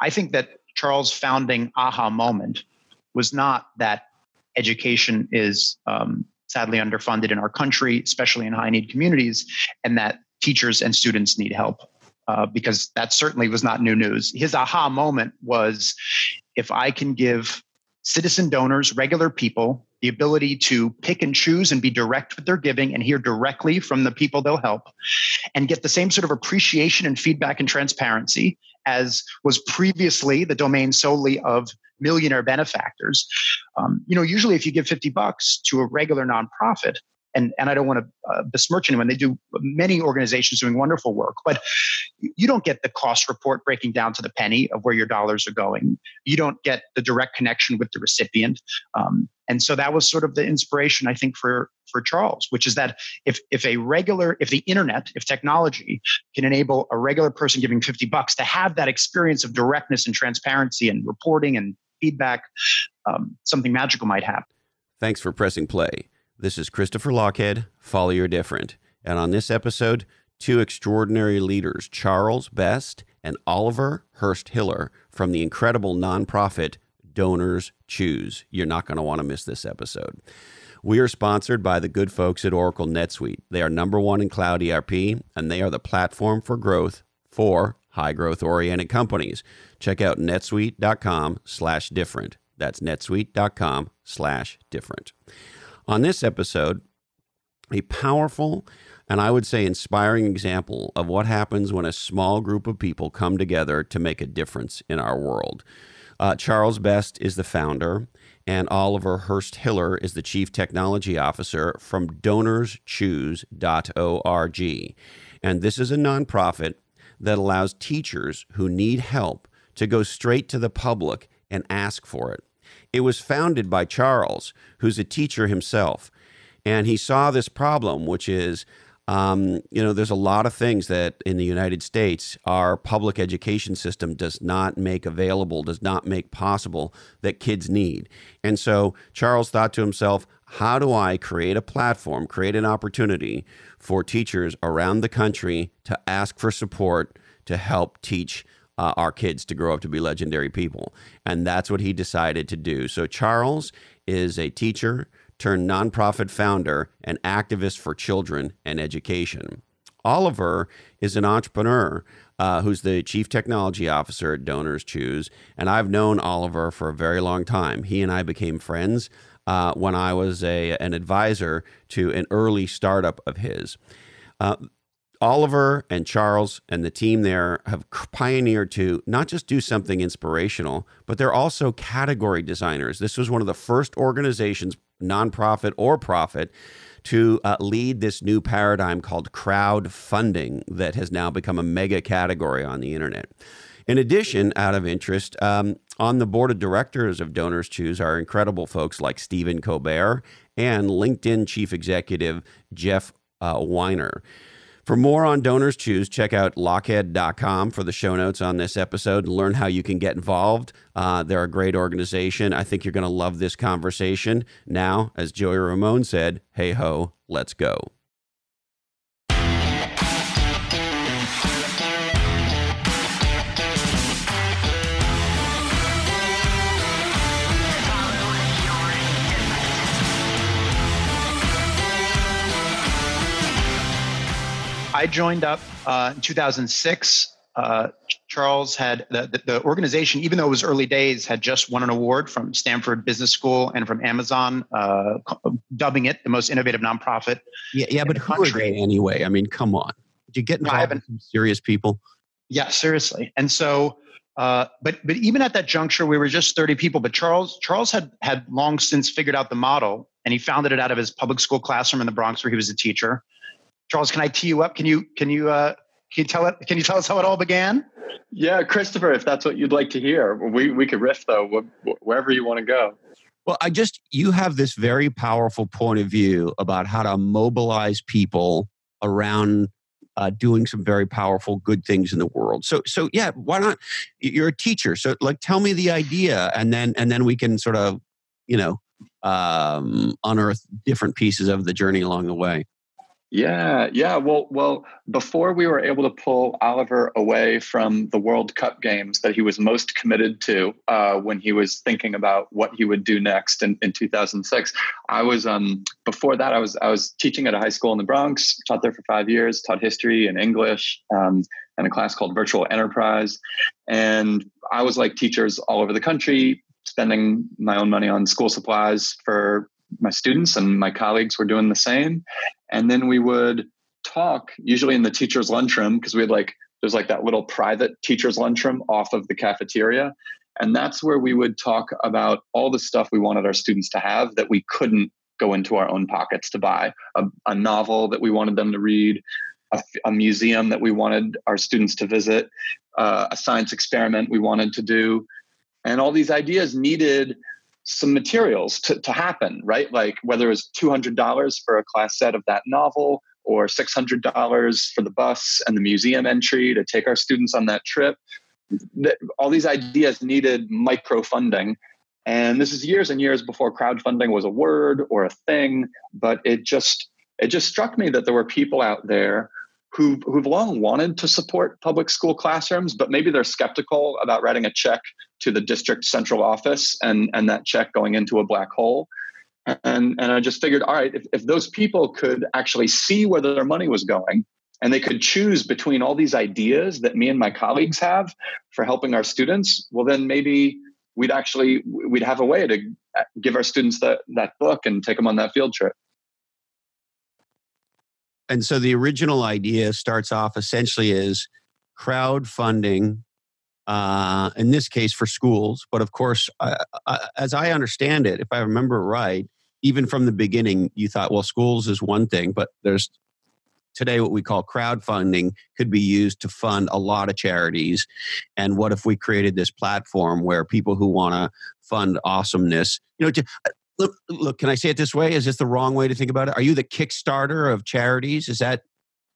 I think that Charles' founding aha moment was not that education is um, sadly underfunded in our country, especially in high need communities, and that teachers and students need help. Uh, because that certainly was not new news. His aha moment was if I can give citizen donors, regular people, the ability to pick and choose and be direct with their giving and hear directly from the people they'll help and get the same sort of appreciation and feedback and transparency as was previously the domain solely of millionaire benefactors. Um, you know, usually if you give 50 bucks to a regular nonprofit, and and I don't want to uh, besmirch anyone. They do many organizations doing wonderful work, but you don't get the cost report breaking down to the penny of where your dollars are going. You don't get the direct connection with the recipient, um, and so that was sort of the inspiration I think for for Charles, which is that if if a regular if the internet if technology can enable a regular person giving fifty bucks to have that experience of directness and transparency and reporting and feedback, um, something magical might happen. Thanks for pressing play. This is Christopher Lochhead, Follow Your Different. And on this episode, two extraordinary leaders, Charles Best and Oliver Hurst Hiller from the incredible nonprofit Donors Choose. You're not going to want to miss this episode. We are sponsored by the good folks at Oracle NetSuite. They are number one in cloud ERP, and they are the platform for growth for high growth oriented companies. Check out netsuite.com slash different. That's netsuite.com slash different. On this episode, a powerful and I would say inspiring example of what happens when a small group of people come together to make a difference in our world. Uh, Charles Best is the founder, and Oliver Hurst Hiller is the chief technology officer from donorschoose.org. And this is a nonprofit that allows teachers who need help to go straight to the public and ask for it. It was founded by Charles, who's a teacher himself. And he saw this problem, which is, um, you know, there's a lot of things that in the United States our public education system does not make available, does not make possible that kids need. And so Charles thought to himself, how do I create a platform, create an opportunity for teachers around the country to ask for support to help teach uh, our kids to grow up to be legendary people. And that's what he decided to do. So Charles is a teacher turned nonprofit founder and activist for children and education. Oliver is an entrepreneur uh, who's the chief technology officer at Donors Choose. And I've known Oliver for a very long time. He and I became friends uh, when I was a, an advisor to an early startup of his. Uh, Oliver and Charles and the team there have pioneered to not just do something inspirational, but they're also category designers. This was one of the first organizations, nonprofit or profit, to uh, lead this new paradigm called crowdfunding that has now become a mega category on the internet. In addition, out of interest, um, on the board of directors of Donors Choose are incredible folks like Stephen Colbert and LinkedIn chief executive Jeff uh, Weiner. For more on Donors Choose, check out lochhead.com for the show notes on this episode and learn how you can get involved. Uh, they're a great organization. I think you're going to love this conversation. Now, as Joey Ramone said, hey ho, let's go. I joined up uh, in 2006. Uh, Charles had the, the, the, organization, even though it was early days, had just won an award from Stanford Business School and from Amazon, uh, dubbing it the most innovative nonprofit. Yeah, yeah, but who country. are they anyway? I mean, come on. Did you get involved with some serious people? Yeah, seriously. And so, uh, but but even at that juncture, we were just 30 people. But Charles Charles had had long since figured out the model, and he founded it out of his public school classroom in the Bronx, where he was a teacher. Charles, can I tee you up? Can you can you uh, can you tell it? Can you tell us how it all began? Yeah, Christopher, if that's what you'd like to hear, we we could riff though wherever you want to go. Well, I just you have this very powerful point of view about how to mobilize people around uh, doing some very powerful good things in the world. So so yeah, why not? You're a teacher, so like tell me the idea, and then and then we can sort of you know um, unearth different pieces of the journey along the way. Yeah, yeah. Well, well, before we were able to pull Oliver away from the World Cup games that he was most committed to uh, when he was thinking about what he would do next in, in 2006, I was um, before that I was I was teaching at a high school in the Bronx, taught there for five years, taught history and English, um, and a class called Virtual Enterprise, and I was like teachers all over the country, spending my own money on school supplies for my students and my colleagues were doing the same. And then we would talk, usually in the teacher's lunchroom, because we had like, there's like that little private teacher's lunchroom off of the cafeteria. And that's where we would talk about all the stuff we wanted our students to have that we couldn't go into our own pockets to buy a, a novel that we wanted them to read, a, a, museum that we wanted our students to visit, uh, a science experiment we wanted to do. And all these ideas needed some materials to, to happen, right? Like whether it was $200 for a class set of that novel or $600 for the bus and the museum entry to take our students on that trip. All these ideas needed micro funding. And this is years and years before crowdfunding was a word or a thing, but it just it just struck me that there were people out there who've, who've long wanted to support public school classrooms, but maybe they're skeptical about writing a check to the district central office and, and that check going into a black hole. And, and I just figured, all right, if, if those people could actually see where their money was going and they could choose between all these ideas that me and my colleagues have for helping our students, well, then maybe we'd actually we'd have a way to give our students that that book and take them on that field trip and so the original idea starts off essentially as crowdfunding uh, in this case for schools but of course uh, uh, as i understand it if i remember right even from the beginning you thought well schools is one thing but there's today what we call crowdfunding could be used to fund a lot of charities and what if we created this platform where people who want to fund awesomeness you know to, look, look, can I say it this way? Is this the wrong way to think about it? Are you the Kickstarter of charities? Is that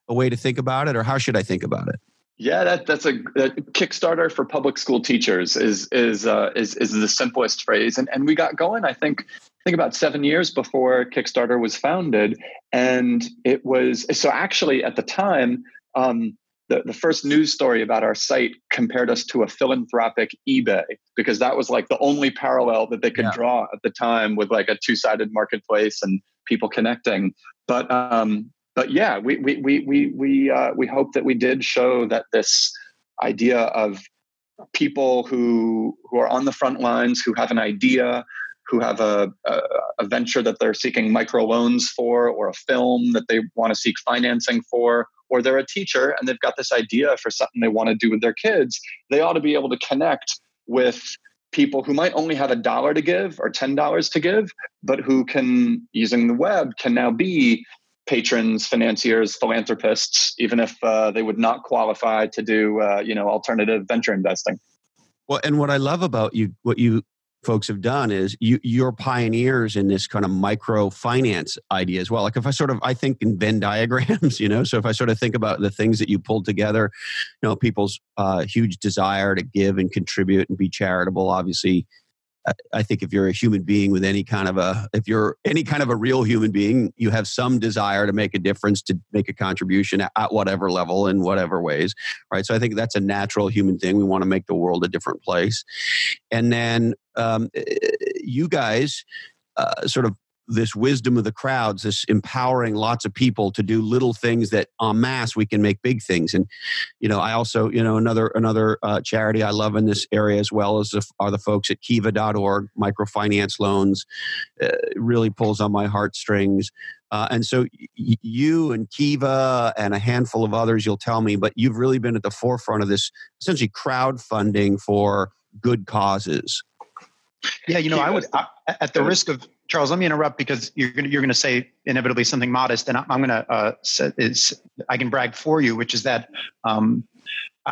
a way to think about it, or how should I think about it? Yeah, that, that's a that Kickstarter for public school teachers is is uh, is is the simplest phrase, and and we got going. I think I think about seven years before Kickstarter was founded, and it was so actually at the time. Um, the, the first news story about our site compared us to a philanthropic eBay because that was like the only parallel that they could yeah. draw at the time with like a two-sided marketplace and people connecting. But um, but yeah, we we we we we uh, we hope that we did show that this idea of people who who are on the front lines who have an idea who have a, a, a venture that they're seeking micro loans for or a film that they want to seek financing for or they're a teacher and they've got this idea for something they want to do with their kids, they ought to be able to connect with people who might only have a dollar to give or $10 to give, but who can, using the web, can now be patrons, financiers, philanthropists, even if uh, they would not qualify to do, uh, you know, alternative venture investing. Well, and what I love about you, what you folks have done is you you're pioneers in this kind of micro finance idea as well like if i sort of i think in venn diagrams you know so if i sort of think about the things that you pulled together you know people's uh, huge desire to give and contribute and be charitable obviously I think if you're a human being with any kind of a, if you're any kind of a real human being, you have some desire to make a difference, to make a contribution at, whatever level in whatever ways, right? So I think that's a natural human thing. We want to make the world a different place. And then um, eh, you guys uh, sort of this wisdom of the crowds, this empowering lots of people to do little things that en masse we can make big things. And you know, I also you know another another uh, charity I love in this area as well as the, are the folks at Kiva.org, microfinance loans. Uh, really pulls on my heartstrings. Uh, and so y- you and Kiva and a handful of others, you'll tell me, but you've really been at the forefront of this essentially crowdfunding for good causes. Yeah, you know, I would, I, at the risk of Charles, let me interrupt because you're going to, you're going to say inevitably something modest, and I'm going to uh, say is I can brag for you, which is that um,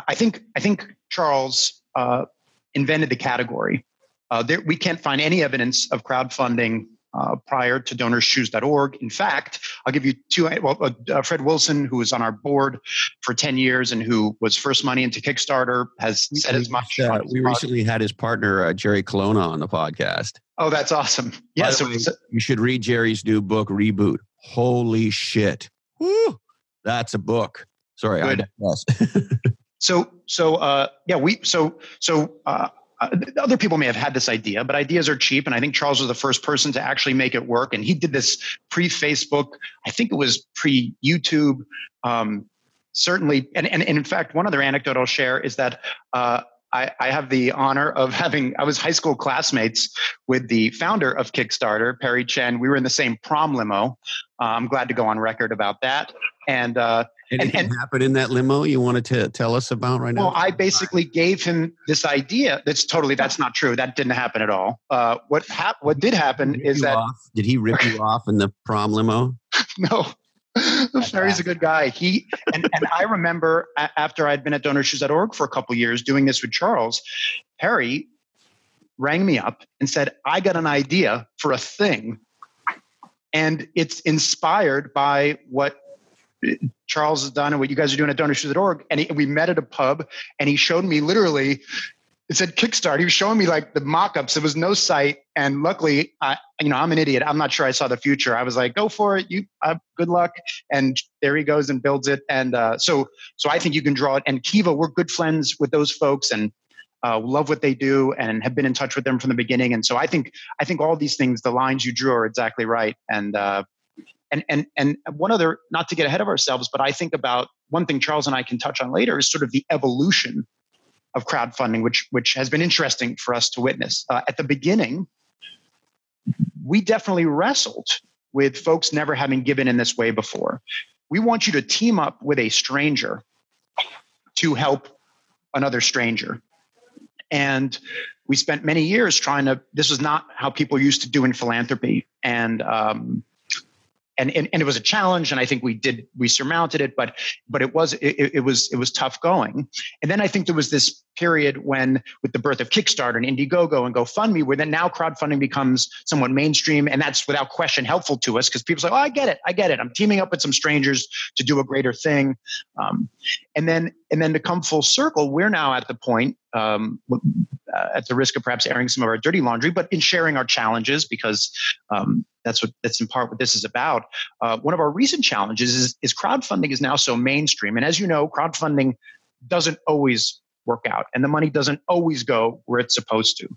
I think I think Charles uh, invented the category. Uh, there, we can't find any evidence of crowdfunding uh, prior to donorschoose.org. In fact, I'll give you two. Well, uh, uh, Fred Wilson, who was on our board for 10 years and who was first money into Kickstarter, has said as much. Uh, we recently had his partner, uh, Jerry Colonna, on the podcast. Oh, that's awesome. Yeah. So, way, you should read Jerry's new book, Reboot. Holy shit. Woo, that's a book. Sorry, Good. So, so uh, yeah, we so so uh, uh, other people may have had this idea, but ideas are cheap, and I think Charles was the first person to actually make it work. And he did this pre-Facebook. I think it was pre-YouTube. Um, certainly, and, and, and in fact, one other anecdote I'll share is that. Uh, I, I have the honor of having, I was high school classmates with the founder of Kickstarter, Perry Chen. We were in the same prom limo. Uh, I'm glad to go on record about that. And uh, Anything and- happened in that limo you wanted to tell us about right now? Well, I basically gave him this idea. That's totally that's not true. That didn't happen at all. Uh, what hap- What did happen Rip is that off? Did he rip you off in the prom limo? no, Perry's a good guy. He and, and I remember after I'd been at DonorsChoose.org for a couple years doing this with Charles, Perry rang me up and said, "I got an idea for a thing, and it's inspired by what." Charles has done and what you guys are doing at DonorsChoose.org. And he, we met at a pub, and he showed me literally it said Kickstart. He was showing me like the mock-ups. There was no site, and luckily, I, you know, I'm an idiot. I'm not sure I saw the future. I was like, "Go for it! You, uh, good luck!" And there he goes and builds it. And uh, so, so I think you can draw it. And Kiva, we're good friends with those folks, and uh, love what they do, and have been in touch with them from the beginning. And so, I think, I think all these things, the lines you drew, are exactly right. And uh, and and and one other, not to get ahead of ourselves, but I think about one thing Charles and I can touch on later is sort of the evolution of crowdfunding, which which has been interesting for us to witness. Uh, at the beginning, we definitely wrestled with folks never having given in this way before. We want you to team up with a stranger to help another stranger. And we spent many years trying to, this was not how people used to do in philanthropy. And um, and, and and it was a challenge and i think we did we surmounted it but but it was it, it was it was tough going. And then i think there was this period when with the birth of kickstarter and indiegogo and gofundme where then now crowdfunding becomes somewhat mainstream and that's without question helpful to us because people say oh i get it i get it. I'm teaming up with some strangers to do a greater thing. Um, and then and then to come full circle we're now at the point um, uh, at the risk of perhaps airing some of our dirty laundry but in sharing our challenges because um, that's what that's in part what this is about. Uh, one of our recent challenges is, is crowdfunding is now so mainstream, and as you know, crowdfunding doesn't always work out, and the money doesn't always go where it's supposed to.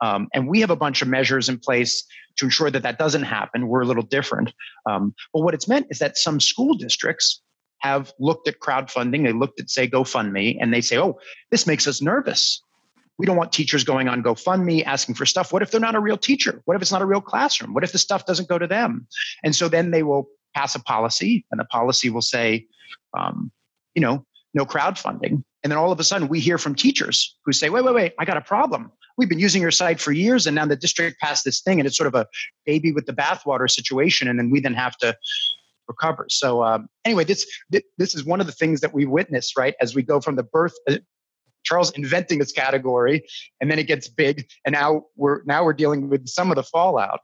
Um, and we have a bunch of measures in place to ensure that that doesn't happen. We're a little different, um, but what it's meant is that some school districts have looked at crowdfunding. They looked at say GoFundMe, and they say, "Oh, this makes us nervous." We don't want teachers going on GoFundMe asking for stuff. What if they're not a real teacher? What if it's not a real classroom? What if the stuff doesn't go to them? And so then they will pass a policy, and the policy will say, um, you know, no crowdfunding. And then all of a sudden, we hear from teachers who say, wait, wait, wait, I got a problem. We've been using your site for years, and now the district passed this thing, and it's sort of a baby with the bathwater situation. And then we then have to recover. So um, anyway, this this is one of the things that we witness, right, as we go from the birth Charles inventing this category, and then it gets big, and now we're now we're dealing with some of the fallout.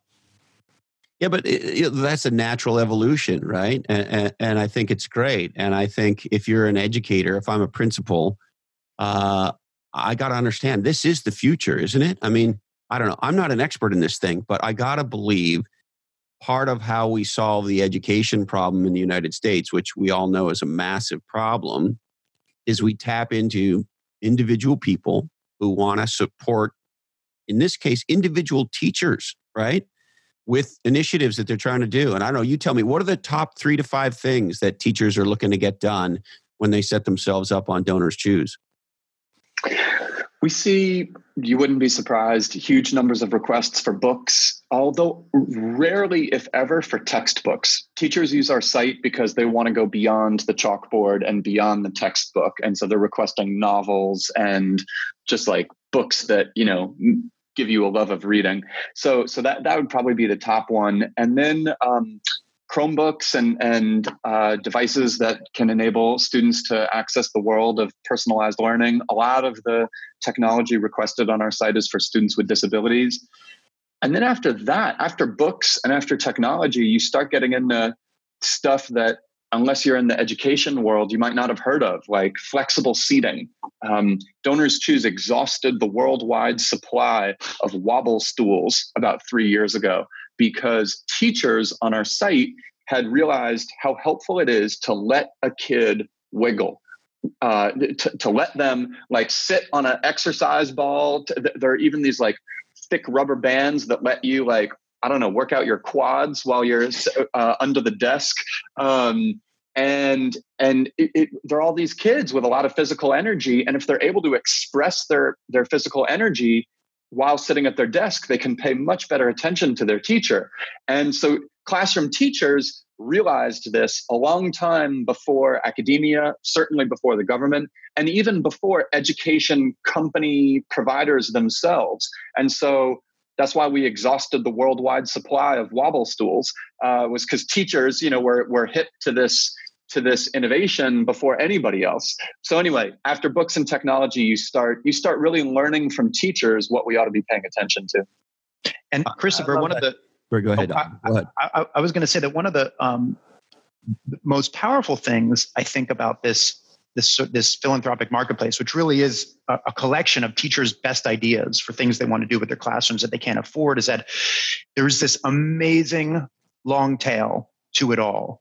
Yeah, but it, that's a natural evolution, right? And, and, and, I think it's great. And I think if you're an educator, if I'm a principal, uh, I got to understand this is the future, isn't it? I mean, I don't know. I'm not an expert in this thing, but I got to believe part of how we solve the education problem in the United States, which we all know is a massive problem, is we tap into individual people who want to support, in this case, individual teachers, right? With initiatives that they're trying to do. And I don't know, you tell me, what are the top three to five things that teachers are looking to get done when they set themselves up on Donors Choose? We see, you wouldn't be surprised, huge numbers of requests for books, although rarely, if ever, for textbooks. Teachers use our site because they want to go beyond the chalkboard and beyond the textbook. And so they're requesting novels and just like books that, you know, give you a love of reading. So, so that, that would probably be the top one. And then, um, Chromebooks and, and uh, devices that can enable students to access the world of personalized learning. A lot of the technology requested on our site is for students with disabilities. And then after that, after books and after technology, you start getting into stuff that, unless you're in the education world, you might not have heard of, like flexible seating. Um, Donors Choose exhausted the worldwide supply of wobble stools about three years ago because teachers on our site had realized how helpful it is to let a kid wiggle uh, to, to let them like sit on an exercise ball. To, there are even these like thick rubber bands that let you like I don't know work out your quads while you're uh, under the desk. Um, and and it, it, there are all these kids with a lot of physical energy, and if they're able to express their their physical energy while sitting at their desk, they can pay much better attention to their teacher. And so classroom teachers realized this a long time before academia, certainly before the government, and even before education company providers themselves. And so that's why we exhausted the worldwide supply of wobble stools uh, was because teachers, you know, were, were hip to this to this innovation before anybody else. So anyway, after books and technology, you start you start really learning from teachers what we ought to be paying attention to. And Christopher, one that. of the go ahead. Oh, I, go ahead. I, I, I, was going to say that one of the um, most powerful things I think about this this this philanthropic marketplace, which really is a, a, collection of teachers' best ideas for things they want to do with their classrooms that they can't afford, is that there's this amazing long tail to it all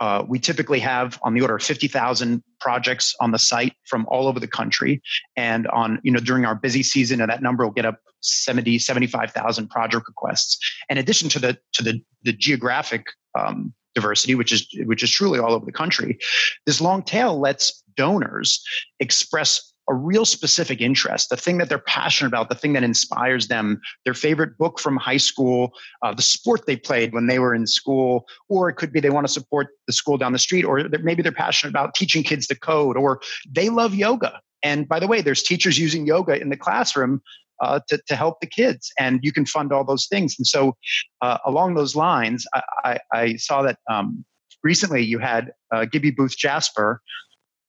uh, we typically have on the order of 50,000 projects on the site from all over the country. And on, you know, during our busy season, that number will get up 70, 75,000 project requests. In addition to the, to the, the geographic um, diversity, which is, which is truly all over the country, this long tail lets donors express a real specific interest, the thing that they're passionate about, the thing that inspires them, their favorite book from high school, uh, the sport they played when they were in school, or it could be they want to support the school down the street, or maybe they're passionate about teaching kids to code, or they love yoga. And by the way, there's teachers using yoga in the classroom uh, to, to help the kids, and you can fund all those things. And so, uh, along those lines, I, I, I saw that um, recently you had uh, Gibby Booth Jasper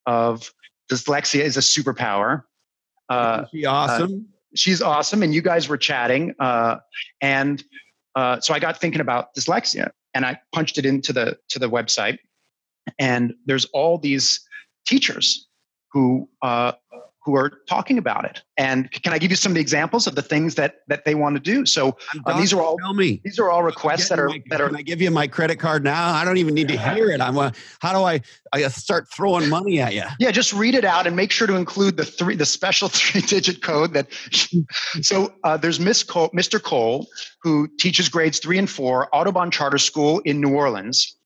of dyslexia is a superpower. Uh, she awesome? Uh, she's awesome, and you guys were chatting, uh, and uh, so I got thinking about dyslexia, and I punched it into the to the website, and there's all these teachers who uh, who are talking about it. And can I give you some of the examples of the things that that they want to do? So uh, these are all these are all requests that are my, that are. Can I give you my credit card now? I don't even need to hear it. I'm. A, how do I? I start throwing money at you. Yeah, just read it out and make sure to include the three the special three digit code that. so uh, there's Miss Cole, Mr. Cole, who teaches grades three and four, Audubon Charter School in New Orleans,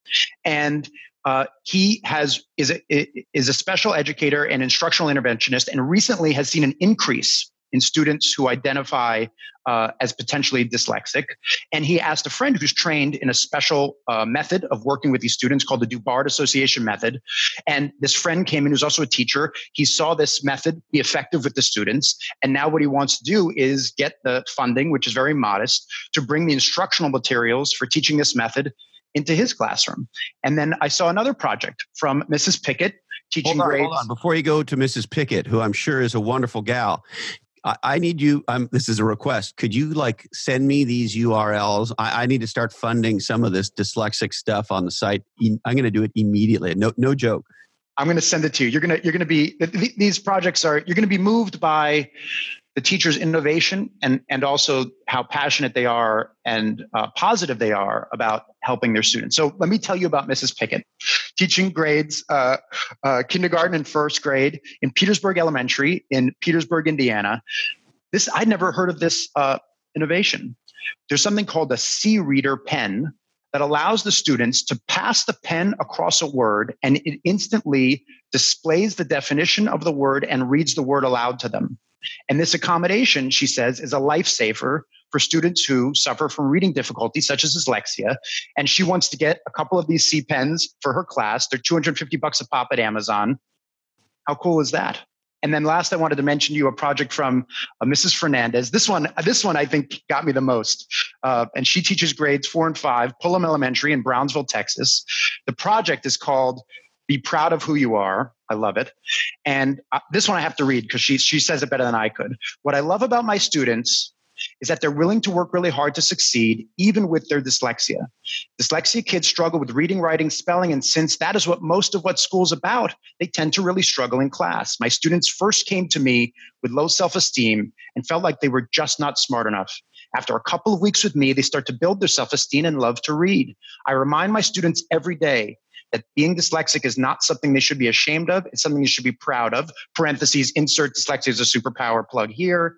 and uh, he has is a, is a special educator and instructional interventionist, and recently has seen an increase in students who identify uh, as potentially dyslexic. And he asked a friend who's trained in a special uh, method of working with these students called the DuBard Association Method. And this friend came in who's also a teacher. He saw this method be effective with the students. And now what he wants to do is get the funding, which is very modest, to bring the instructional materials for teaching this method into his classroom. And then I saw another project from Mrs. Pickett teaching hold on, grades. Hold on. Before you go to Mrs. Pickett, who I'm sure is a wonderful gal, I, I need you. Um, this is a request. Could you like send me these URLs? I, I need to start funding some of this dyslexic stuff on the site. I'm going to do it immediately. No, no joke. I'm going to send it to you. You're going to you're going to be these projects are you're going to be moved by the teachers' innovation and, and also how passionate they are and uh, positive they are about helping their students. So let me tell you about Mrs. Pickett, teaching grades, uh, uh, kindergarten and first grade in Petersburg Elementary in Petersburg, Indiana. This I'd never heard of this uh, innovation. There's something called a C-reader pen that allows the students to pass the pen across a word and it instantly displays the definition of the word and reads the word aloud to them. And this accommodation, she says, is a lifesaver for students who suffer from reading difficulties such as dyslexia. And she wants to get a couple of these C pens for her class. They're 250 bucks a pop at Amazon. How cool is that? And then last, I wanted to mention to you a project from uh, Mrs. Fernandez. This one, this one I think got me the most. Uh, and she teaches grades four and five, Pullum Elementary in Brownsville, Texas. The project is called be proud of who you are. I love it. And uh, this one I have to read because she, she says it better than I could. What I love about my students is that they're willing to work really hard to succeed, even with their dyslexia. Dyslexia kids struggle with reading, writing, spelling, and since that is what most of what school's about, they tend to really struggle in class. My students first came to me with low self esteem and felt like they were just not smart enough. After a couple of weeks with me, they start to build their self esteem and love to read. I remind my students every day that being dyslexic is not something they should be ashamed of. It's something they should be proud of. Parentheses, insert dyslexia as a superpower plug here.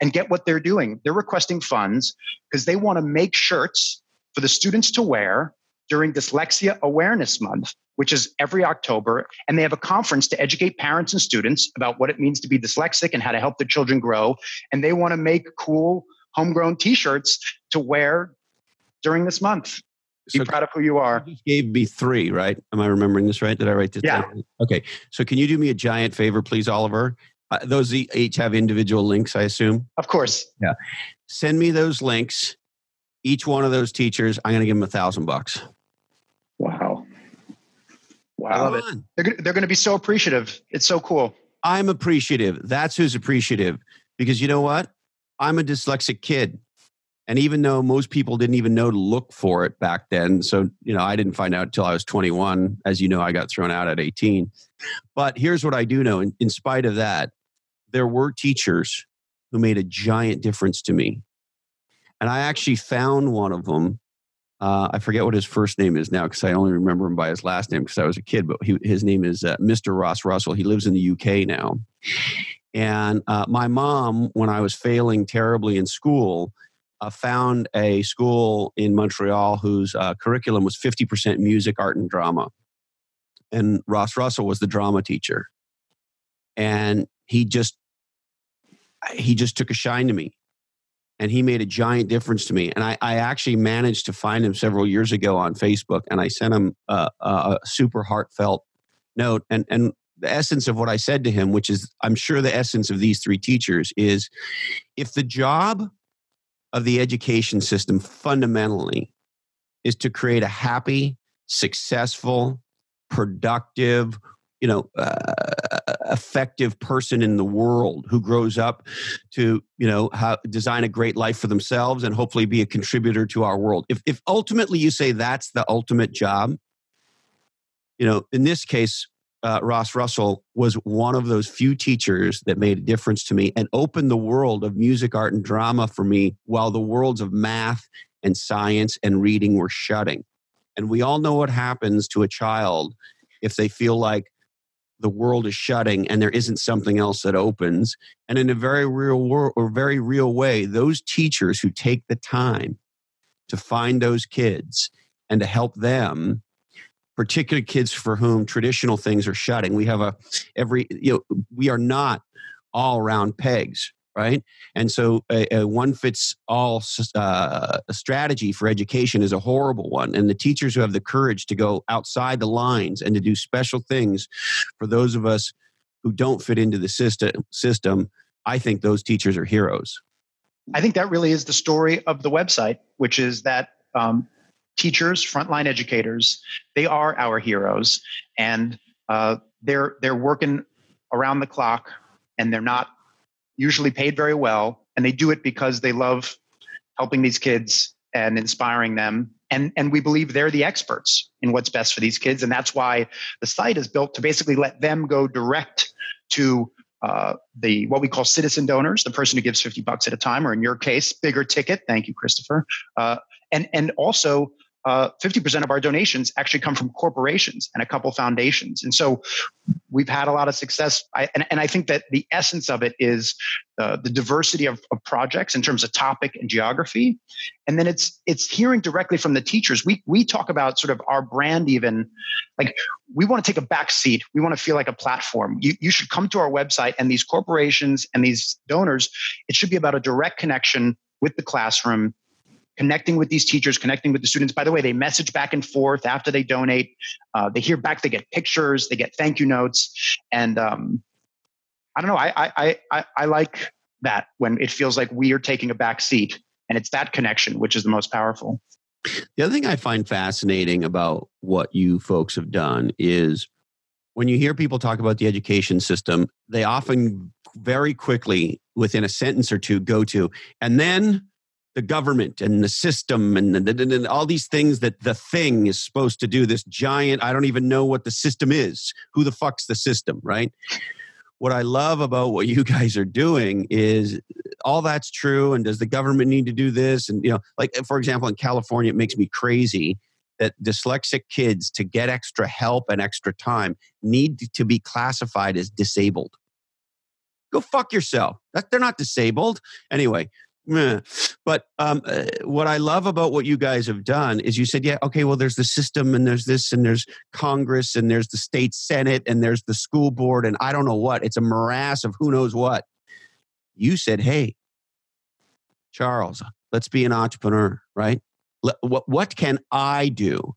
And get what they're doing. They're requesting funds because they want to make shirts for the students to wear during Dyslexia Awareness Month, which is every October. And they have a conference to educate parents and students about what it means to be dyslexic and how to help their children grow. And they want to make cool homegrown t shirts to wear during this month. Be so proud of who you are. You just gave me three, right? Am I remembering this right? Did I write this yeah. down? Okay. So can you do me a giant favor, please, Oliver? Uh, those each have individual links, I assume. Of course. Yeah. Send me those links. Each one of those teachers, I'm going to give them a thousand bucks. Wow. Wow. I love it. They're, they're going to be so appreciative. It's so cool. I'm appreciative. That's who's appreciative. Because you know what? I'm a dyslexic kid. And even though most people didn't even know to look for it back then, so you know, I didn't find out until I was 21. As you know, I got thrown out at 18. But here's what I do know: in, in spite of that, there were teachers who made a giant difference to me. And I actually found one of them uh, I forget what his first name is now because I only remember him by his last name because I was a kid. But he, his name is uh, Mr. Ross Russell. He lives in the UK now. And uh, my mom, when I was failing terribly in school, uh, found a school in Montreal whose uh, curriculum was 50% music, art, and drama. And Ross Russell was the drama teacher. And he just he just took a shine to me and he made a giant difference to me. And I, I, actually managed to find him several years ago on Facebook, and I sent him a, a, super heartfelt note. And and the essence of what I said to him, which is I'm sure the essence of these three teachers, is if the job of the education system fundamentally is to create a happy, successful, productive, you know uh, effective person in the world who grows up to you know how, design a great life for themselves and hopefully be a contributor to our world. If if ultimately you say that's the ultimate job you know in this case uh, Ross Russell was one of those few teachers that made a difference to me and opened the world of music, art, and drama for me while the worlds of math and science and reading were shutting. And we all know what happens to a child if they feel like the world is shutting and there isn't something else that opens and in a very real world or very real way those teachers who take the time to find those kids and to help them particularly kids for whom traditional things are shutting we have a every you know we are not all round pegs right? And so a, a one fits all uh, strategy for education is a horrible one. And the teachers who have the courage to go outside the lines and to do special things for those of us who don't fit into the system, system I think those teachers are heroes. I think that really is the story of the website, which is that um, teachers, frontline educators, they are our heroes, and uh, they're they're working around the clock, and they're not usually paid very well, and they do it because they love helping these kids and inspiring them. And, and we believe they're the experts in what's best for these kids. And that's why the site is built to basically let them go direct to uh, the what we call citizen donors, the person who gives 50 bucks at a time, or in your case, bigger ticket. Thank you, Christopher. Uh, and, and also uh, 50% of our donations actually come from corporations and a couple foundations. And so we've had a lot of success. I, and, and I think that the essence of it is uh, the diversity of, of, projects in terms of topic and geography. And then it's it's hearing directly from the teachers. We, we talk about sort of our brand even, like we want to take a back seat. We want to feel like a platform. You, you should come to our website and these corporations and these donors, it should be about a direct connection with the classroom connecting with these teachers, connecting with the students. By the way, they message back and forth after they donate. Uh, they hear back, they get pictures, they get thank you notes, and um, I don't know. I, I I I like that when it feels like we are taking a back seat, and it's that connection which is the most powerful. The other thing I find fascinating about what you folks have done is when you hear people talk about the education system, they often very quickly, within a sentence or two, go to, and then the government and the system and, and, and, all these things that the thing is supposed to do this giant i don't even know what the system is who the fuck's the system right what I love about what you guys are doing is all that's true. And does the government need to do this? And, you know, like, for example, in California, it makes me crazy that dyslexic kids to get extra help and extra time need to be classified as disabled. Go fuck yourself. they're not disabled. Anyway, but um, uh, what I love about what you guys have done is you said, yeah, okay, well, there's the system and there's this and there's Congress and there's the state Senate and there's the school board and I don't know what. It's a morass of who knows what. You said, hey, Charles, let's be an entrepreneur, right? What, what can I do?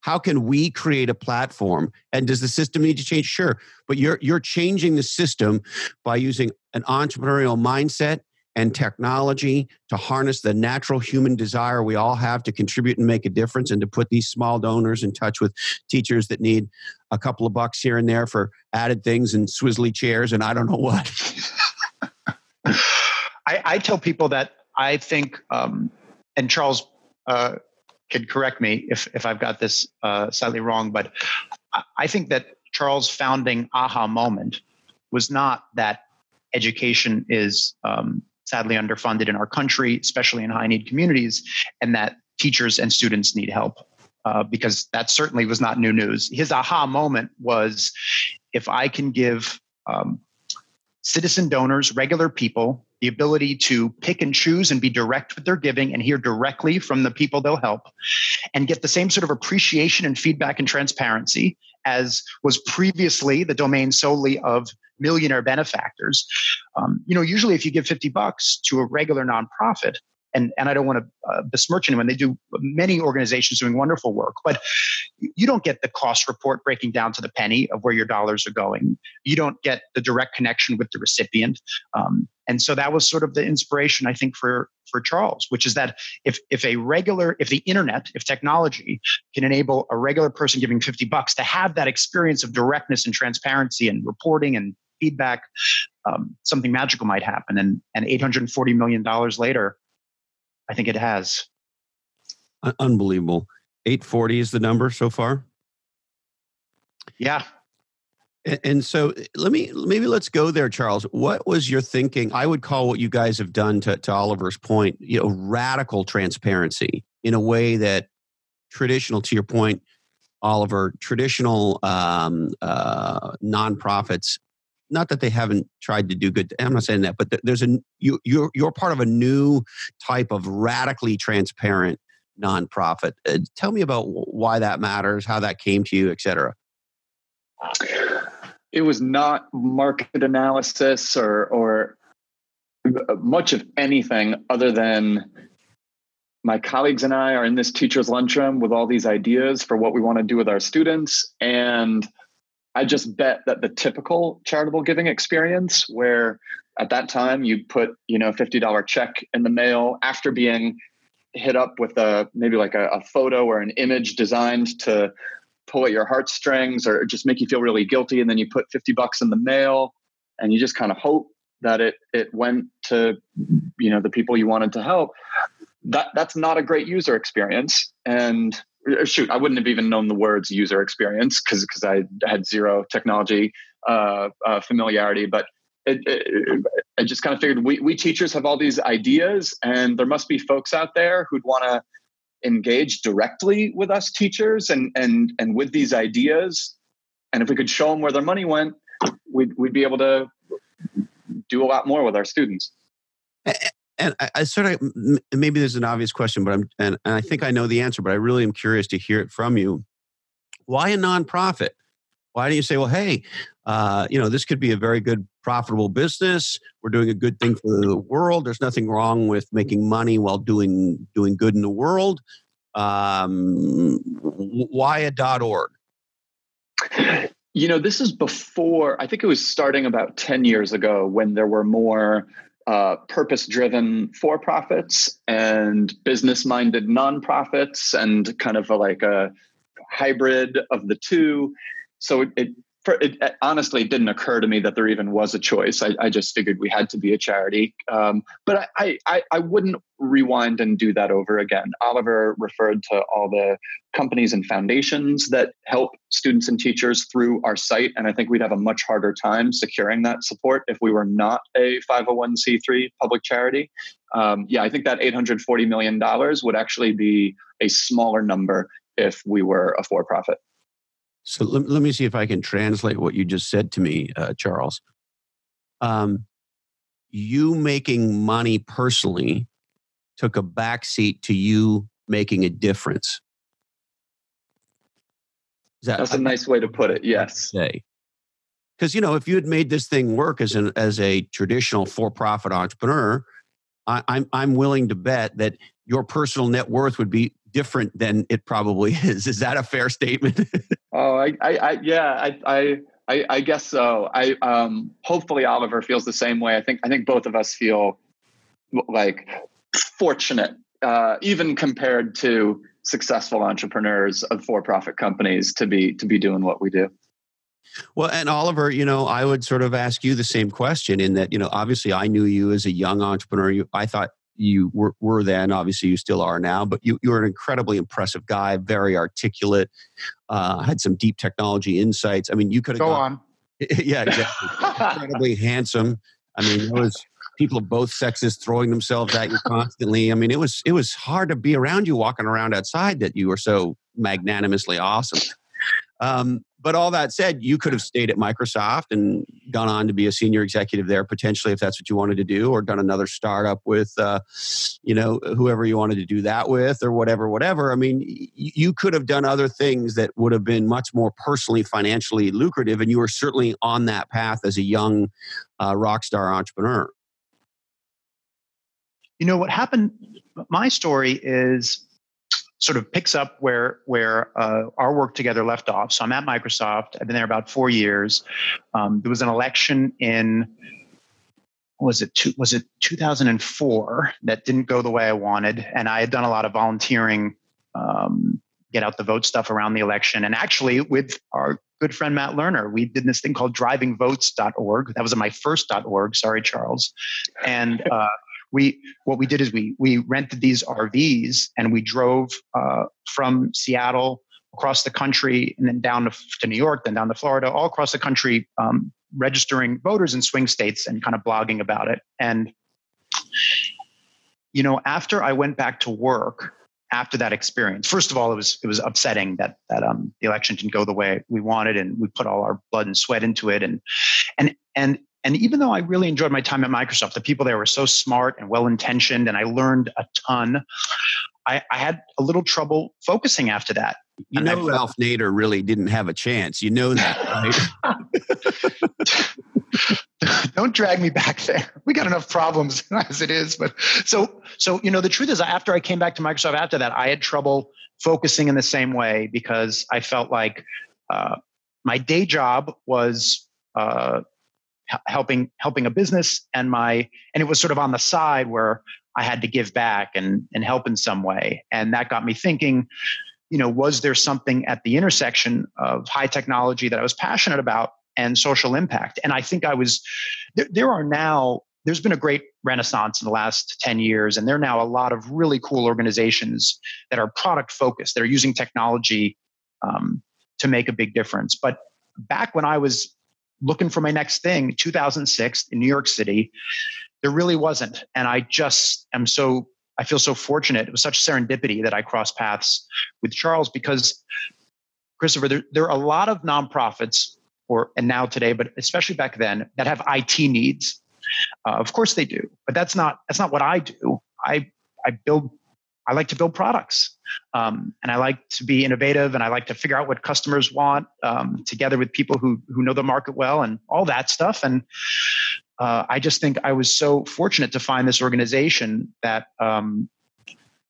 How can we create a platform? And does the system need to change? Sure. But you're, you're changing the system by using an entrepreneurial mindset and technology to harness the natural human desire we all have to contribute and make a difference and to put these small donors in touch with teachers that need a couple of bucks here and there for added things and swizzly chairs and I don't know what. I, I, tell people that I think, um, and Charles uh, could correct me if, if I've got this uh, slightly wrong, but I think that Charles' founding aha moment was not that education is um, sadly underfunded in our country, especially in high need communities, and that teachers and students need help. Uh, because that certainly was not new news. His aha moment was if I can give um, citizen donors, regular people, the ability to pick and choose and be direct with their giving and hear directly from the people they'll help and get the same sort of appreciation and feedback and transparency as was previously the domain solely of millionaire benefactors. Um, you know, usually if you give 50 bucks to a regular nonprofit, and, and I don't want to uh, besmirch anyone. They do many organizations doing wonderful work, but you don't get the cost report breaking down to the penny of where your dollars are going. You don't get the direct connection with the recipient. Um, and so that was sort of the inspiration, I think, for for Charles, which is that if if a regular, if the internet, if technology can enable a regular person giving 50 bucks to have that experience of directness and transparency and reporting and feedback, um, something magical might happen. And and 840 million dollars later, I think it has. Unbelievable. 840 is the number so far. Yeah. And so let me maybe let's go there, Charles. What was your thinking? I would call what you guys have done to, to Oliver's point, you know, radical transparency in a way that traditional, to your point, Oliver, traditional um, uh, nonprofits not that they haven't tried to do good. I'm not saying that, but there's a you you're you're part of a new type of radically transparent nonprofit. Uh, tell me about why that matters, how that came to you, etc. It was not market analysis or or much of anything other than my colleagues and I are in this teacher's lunchroom with all these ideas for what we want to do with our students and I just bet that the typical charitable giving experience, where at that time you put you know fifty dollar check in the mail after being hit up with a maybe like a, a, photo or an image designed to pull at your heartstrings or just make you feel really guilty, and then you put fifty bucks in the mail, and you just kind of hope that it it went to you know the people you wanted to help. That that's not a great user experience, and shoot, I wouldn't have even known the words user experience because because I had zero technology uh, uh, familiarity. But it, it, I just kind of figured we, we teachers have all these ideas, and there must be folks out there who'd want to engage directly with us teachers and and and with these ideas. And if we could show them where their money went, we'd we'd be able to do a lot more with our students and I, I, sort of maybe there's an obvious question, but I'm and, and I think I know the answer, but I really am curious to hear it from you. Why a nonprofit? Why do you say, well, hey, uh, you know, this could be a very good profitable business. We're doing a good thing for the world. There's nothing wrong with making money while doing doing good in the world. Um, why a dot org? You know, this is before. I think it was starting about ten years ago when there were more uh, purpose driven for profits and business minded nonprofits and kind of a, like a hybrid of the two. So it, it, for, it, honestly, it didn't occur to me that there even was a choice. I, I just figured we had to be a charity. Um, but I, I, I wouldn't rewind and do that over again. Oliver referred to all the companies and foundations that help students and teachers through our site. And I think we'd have a much harder time securing that support if we were not a 501c3 public charity. Um, yeah, I think that $840 million would actually be a smaller number if we were a for profit. So let, let me see if I can translate what you just said to me, uh, Charles. Um, you making money personally took a backseat to you making a difference. That, That's a nice way to put it. Yes. Say, because you know, if you had made this thing work as an as a traditional for-profit entrepreneur, I, I'm I'm willing to bet that your personal net worth would be different than it probably is. Is that a fair statement? oh, I, I, I yeah, I, I, I, I guess so. I, um, hopefully Oliver feels the same way. I think, I think both of us feel like fortunate, uh, even compared to successful entrepreneurs of for-profit companies to be to be doing what we do. Well, and Oliver, you know, I would sort of ask you the same question in that, you know, obviously I knew you as a young entrepreneur. You, I thought you were, were then. Obviously, you still are now, but you, you're an incredibly impressive guy, very articulate, uh, had some deep technology insights. I mean, you could have go gone, on. yeah, exactly. incredibly handsome. I mean, there was people of both sexes throwing themselves at you constantly. I mean, it was it was hard to be around you walking around outside that you were so magnanimously awesome. Um, but all that said, you could have stayed at Microsoft and gone on to be a senior executive there potentially if that's what you wanted to do, or done another startup with, uh, you know, whoever you wanted to do that with, or whatever, whatever. I mean, you could have done other things that would have been much more personally, financially lucrative, and you were certainly on that path as a young uh, rock star entrepreneur. You know what happened? My story is sort of picks up where where uh, our work together left off. So I'm at Microsoft. I've been there about four years. Um, there was an election in was it two, was it 2004 that didn't go the way I wanted, and I had done a lot of volunteering, um, get out the vote stuff around the election, and actually with our good friend Matt Lerner, we did this thing called DrivingVotes.org. That was my first .org. Sorry, Charles, and. Uh, we what we did is we we rented these RVs and we drove uh, from Seattle across the country and then down to, to, New York, then down to Florida, all across the country, um, registering voters in swing states and kind of blogging about it. And you know, after I went back to work after that experience, first of all, it was it was upsetting that that um, the election didn't go the way we wanted, and we put all our blood and sweat into it, and and and and even though I really enjoyed my time at Microsoft, the people there were so smart and well intentioned, and I learned a ton. I, I, had a little trouble focusing after that. You and know, Ralph Nader really didn't have a chance. You know that, right? Don't drag me back there. We got enough problems as it is. But so, so you know, the truth is, after I came back to Microsoft, after that, I had trouble focusing in the same way because I felt like uh, my day job was uh, helping helping a business and my and it was sort of on the side where I had to give back and and help in some way. And that got me thinking you know was there something at the intersection of high technology that I was passionate about and social impact? And I think I was there, there are now there's been a great renaissance in the last 10 years and there are now a lot of really cool organizations that are product focused that are using technology um, to make a big difference. But back when i was looking for my next thing 2006 in new york city there really wasn't. And i just am so i feel so fortunate. It was such serendipity that i crossed paths with charles because christopher there, there are a lot of nonprofits or and now today but especially back then that have it needs. Uh, of course they do but that's not that's not what i do. I i build I like to build products um, and I like to be innovative and I like to figure out what customers want um, together with people who, who know the market well and all that stuff. And uh, I just think I was so fortunate to find this organization that um,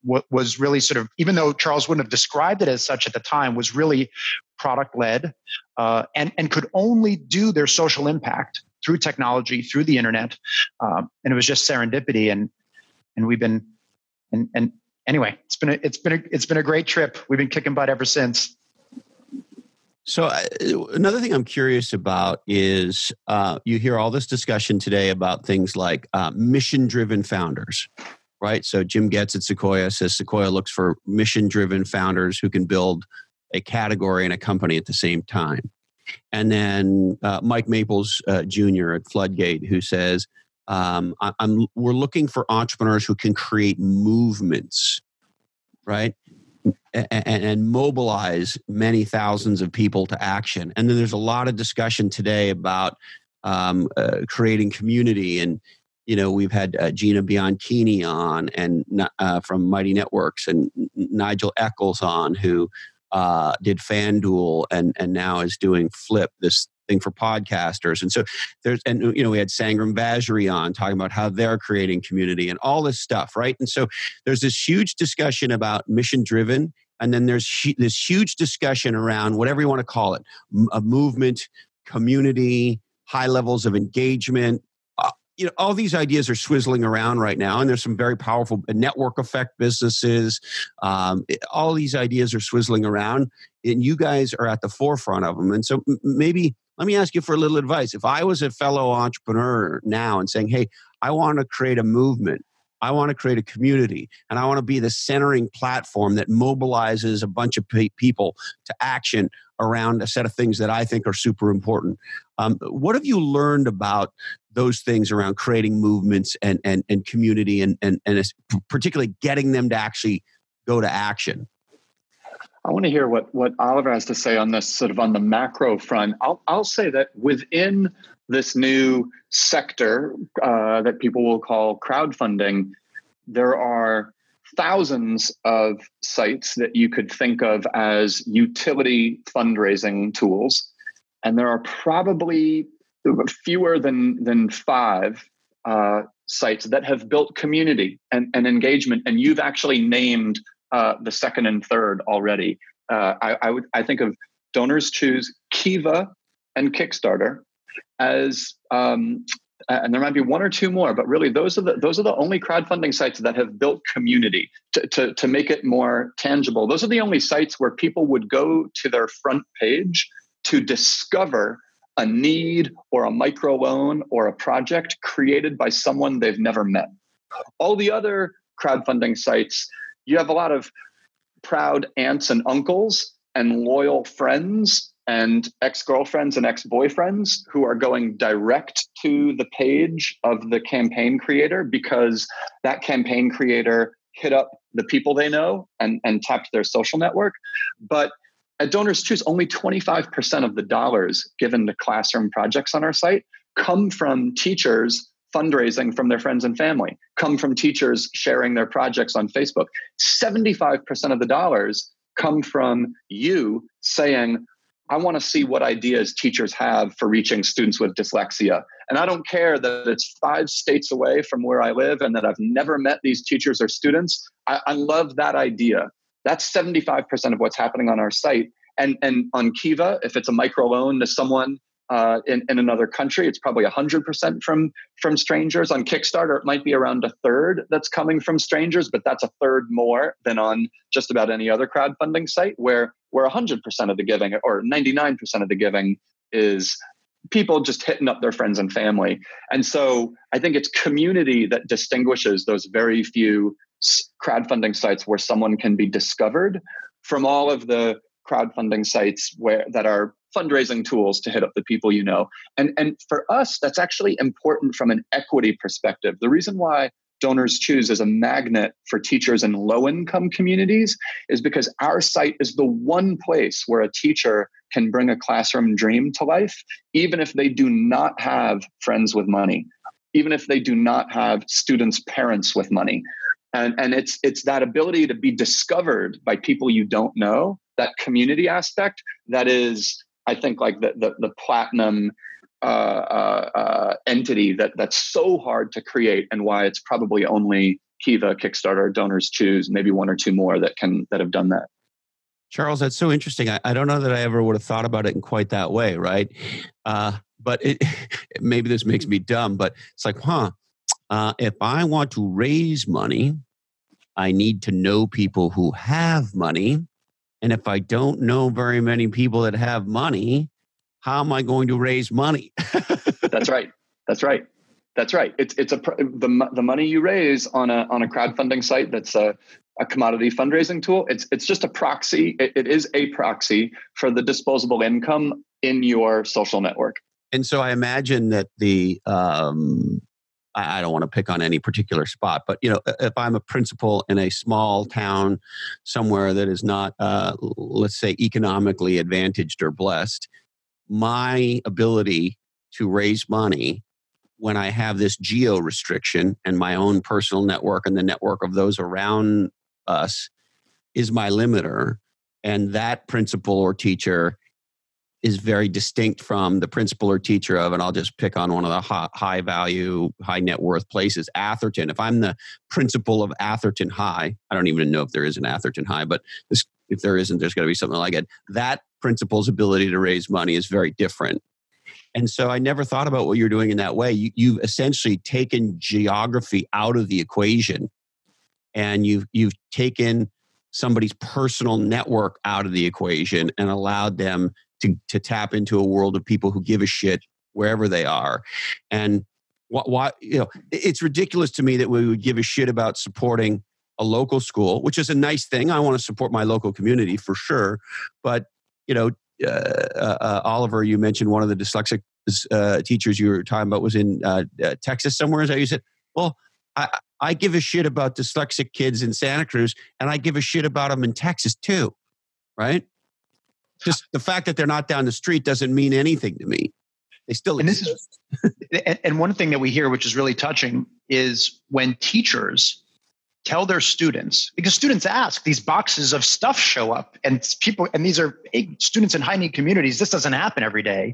what was really sort of, even though Charles wouldn't have described it as such at the time, was really product led uh, and, and could only do their social impact through technology, through the internet. Um, and it was just serendipity. And, and we've been, and, and anyway, it's been a, it's been a, it's been a great trip. We've been kicking butt ever since. So, uh, another thing I'm curious about is uh, you hear all this discussion today about things like uh, mission driven founders, right? So, Jim Goetz at Sequoia says Sequoia looks for mission driven founders who can build a category and a company at the same time. And then uh, Mike Maples uh, Jr. at Floodgate, who says, um, I, am we're looking for entrepreneurs who can create movements, right? And, and, mobilize many thousands of people to action. And then there's a lot of discussion today about um, uh, creating community. And, you know, we've had uh, Gina Bianchini on and uh, from Mighty Networks and Nigel Eccles on, who uh, did FanDuel and, and now is doing Flip, this thing for podcasters. And so there's, and you know, we had Sangram Vajre on talking about how they're creating community and all this stuff, right? And so there's this huge discussion about mission driven. And then there's this huge discussion around whatever you want to call it a movement, community, high levels of engagement, you know all these ideas are swizzling around right now and there's some very powerful network effect businesses um, all these ideas are swizzling around and you guys are at the forefront of them and so maybe let me ask you for a little advice if i was a fellow entrepreneur now and saying hey i want to create a movement I want to create a community and I want to be the centering platform that mobilizes a bunch of people to action around a set of things that I think are super important. Um, what have you learned about those things around creating movements and, and, and community and, and, and particularly getting them to actually go to action? I want to hear what, what Oliver has to say on this sort of on the macro front. I'll, I'll say that within this new sector uh, that people will call crowdfunding, there are thousands of sites that you could think of as utility fundraising tools. And there are probably fewer than, than five uh, sites that have built community and, and engagement. And you've actually named uh, the second and third already. Uh, I, I, would I think of Donors Choose, Kiva, and Kickstarter as um, and there might be one or two more, but really those are the those are the only crowdfunding sites that have built community to, to, to make it more tangible. Those are the only sites where people would go to their front page to discover a need or a micro loan or a project created by someone they've never met. All the other crowdfunding sites, you have a lot of proud aunts and uncles and loyal friends and ex girlfriends and ex boyfriends who are going direct to the page of the campaign creator because that campaign creator hit up the people they know and, and tapped their social network. But at Donors Choose, only 25% of the dollars given to classroom projects on our site come from teachers fundraising from their friends and family, come from teachers sharing their projects on Facebook. 75% of the dollars come from you saying, I want to see what ideas teachers have for reaching students with dyslexia. And I don't care that it's five states away from where I live and that I've never met these teachers or students. I, I love that idea. That's 75% of what's happening on our site. And, and on Kiva, if it's a micro loan to someone uh, in, in another country, it's probably 100% from, from strangers. On Kickstarter, it might be around a third that's coming from strangers, but that's a third more than on just about any other crowdfunding site where, where 100% of the giving or 99% of the giving is people just hitting up their friends and family. And so I think it's community that distinguishes those very few crowdfunding sites where someone can be discovered from all of the crowdfunding sites where that are fundraising tools to hit up the people you know. And, and for us, that's actually important from an equity perspective. The reason why donors choose as a magnet for teachers in low income communities is because our site is the one place where a teacher can bring a classroom dream to life, even if they do not have friends with money, even if they do not have students' parents with money. And, and it's it's that ability to be discovered by people you don't know, that community aspect that is I think like the the, the platinum uh, uh, uh, entity that that's so hard to create, and why it's probably only Kiva, Kickstarter, Donors Choose, maybe one or two more that can that have done that. Charles, that's so interesting. I, I don't know that I ever would have thought about it in quite that way, right? Uh, but it, maybe this makes me dumb, but it's like, huh? Uh, if I want to raise money, I need to know people who have money And if I don't know very many people that have money, how am I going to raise money? That's right. That's right. That's right. It's it's a the the money you raise on a on a crowdfunding site that's a, a commodity fundraising tool. It's it's just a proxy. It, it is a proxy for the disposable income in your social network. And so I imagine that the um, I, don't want to pick on any particular spot, but you know, if I'm a principal in a small town somewhere that is not, uh, let's say, economically advantaged or blessed, my ability to raise money when I have this geo restriction and my own personal network and the network of those around us is my limiter. And that principal or teacher is very distinct from the principal or teacher of, and I'll just pick on one of the high, high, value, high net worth places, Atherton. If I'm the principal of Atherton High, I don't even know if there is an Atherton High, but this, if there isn't, there's going to be something like it. That principal's ability to raise money is very different. And so I never thought about what you're doing in that way. You, you've essentially taken geography out of the equation and you've, you've taken somebody's personal network out of the equation and allowed them to, to tap into a world of people who give a shit wherever they are. And why, why you know, it's ridiculous to me that we would give a shit about supporting a local school, which is a nice thing. I want to support my local community for sure. But, you know, uh, uh, uh Oliver, you mentioned one of the dyslexic uh, teachers you were talking about was in uh, uh, Texas somewhere. Is that you said? Well, I, I give a shit about dyslexic kids in Santa Cruz, and I give a shit about them in Texas too, right? Just the fact that they're not down the street doesn't mean anything to me. They still and exist. This is, and one thing that we hear, which is really touching, is when teachers tell their students because students ask these boxes of stuff show up and people and these are students in high need communities this doesn't happen every day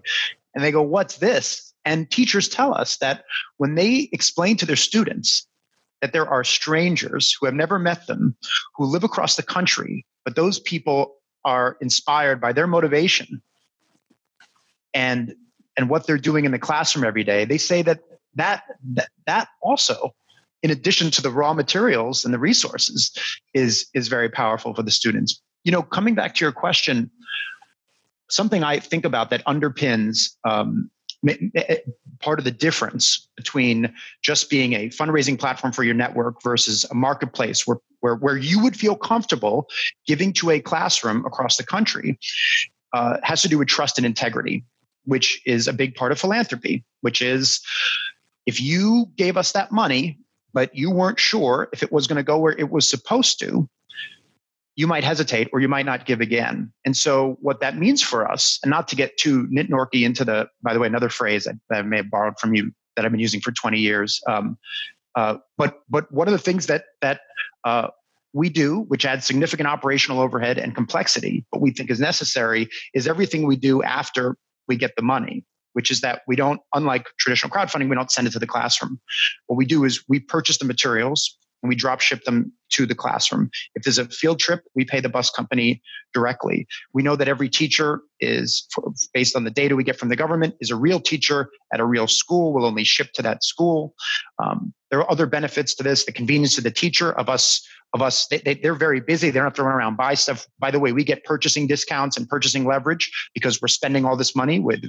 and they go what's this and teachers tell us that when they explain to their students that there are strangers who have never met them who live across the country but those people are inspired by their motivation and and what they're doing in the classroom every day they say that that that, that also in addition to the raw materials and the resources is is very powerful for the students. You know coming back to your question something i think about that underpins um, part of the difference between just being a fundraising platform for your network versus a marketplace where, where, where you would feel comfortable giving to a classroom across the country uh, has to do with trust and integrity, which is a big part of philanthropy, which is if you gave us that money, but you weren't sure if it was going to go where it was supposed to, you might hesitate or you might not give again. And so, what that means for us, and not to get too nitnorky into the, by the way, another phrase that I may have borrowed from you that I've been using for 20 years. Um, uh, but but one of the things that that uh, we do, which adds significant operational overhead and complexity, but we think is necessary, is everything we do after we get the money which is that we don't, unlike traditional crowdfunding, we don't send it to the classroom. What we do is we purchase the materials, and we drop ship them to the classroom. If there's a field trip, we pay the bus company directly. We know that every teacher is, based on the data we get from the government, is a real teacher at a real school, We'll only ship to that school. Um, there are other benefits to this, the convenience to the teacher of us of us they, they, they're very busy they don't have to run around buy stuff by the way we get purchasing discounts and purchasing leverage because we're spending all this money with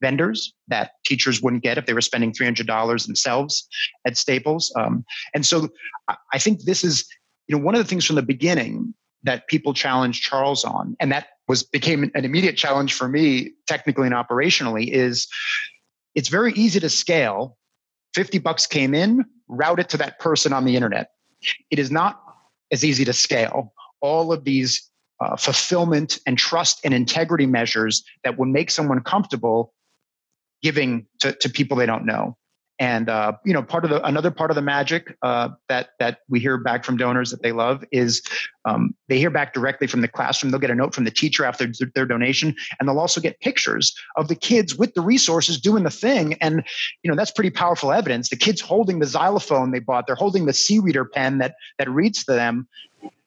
vendors that teachers wouldn't get if they were spending $300 themselves at Staples. Um, and so I think this is, you know, one of the things from the beginning that people challenged Charles on, and that was became an immediate challenge for me, technically and operationally, is it's very easy to scale. 50 bucks came in, route it to that person on the internet. It is not as easy to scale. All of these uh, fulfillment and trust and integrity measures that will make someone comfortable giving to, to people they don't know. And uh, you know, part of the another part of the magic uh, that that we hear back from donors that they love is um, they hear back directly from the classroom. They'll get a note from the teacher after their, donation, and they'll also get pictures of the kids with the resources doing the thing. And you know, that's pretty powerful evidence. The kids holding the xylophone they bought, they're holding the C-reader pen that that reads to them.